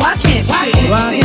Why can't, why can't, why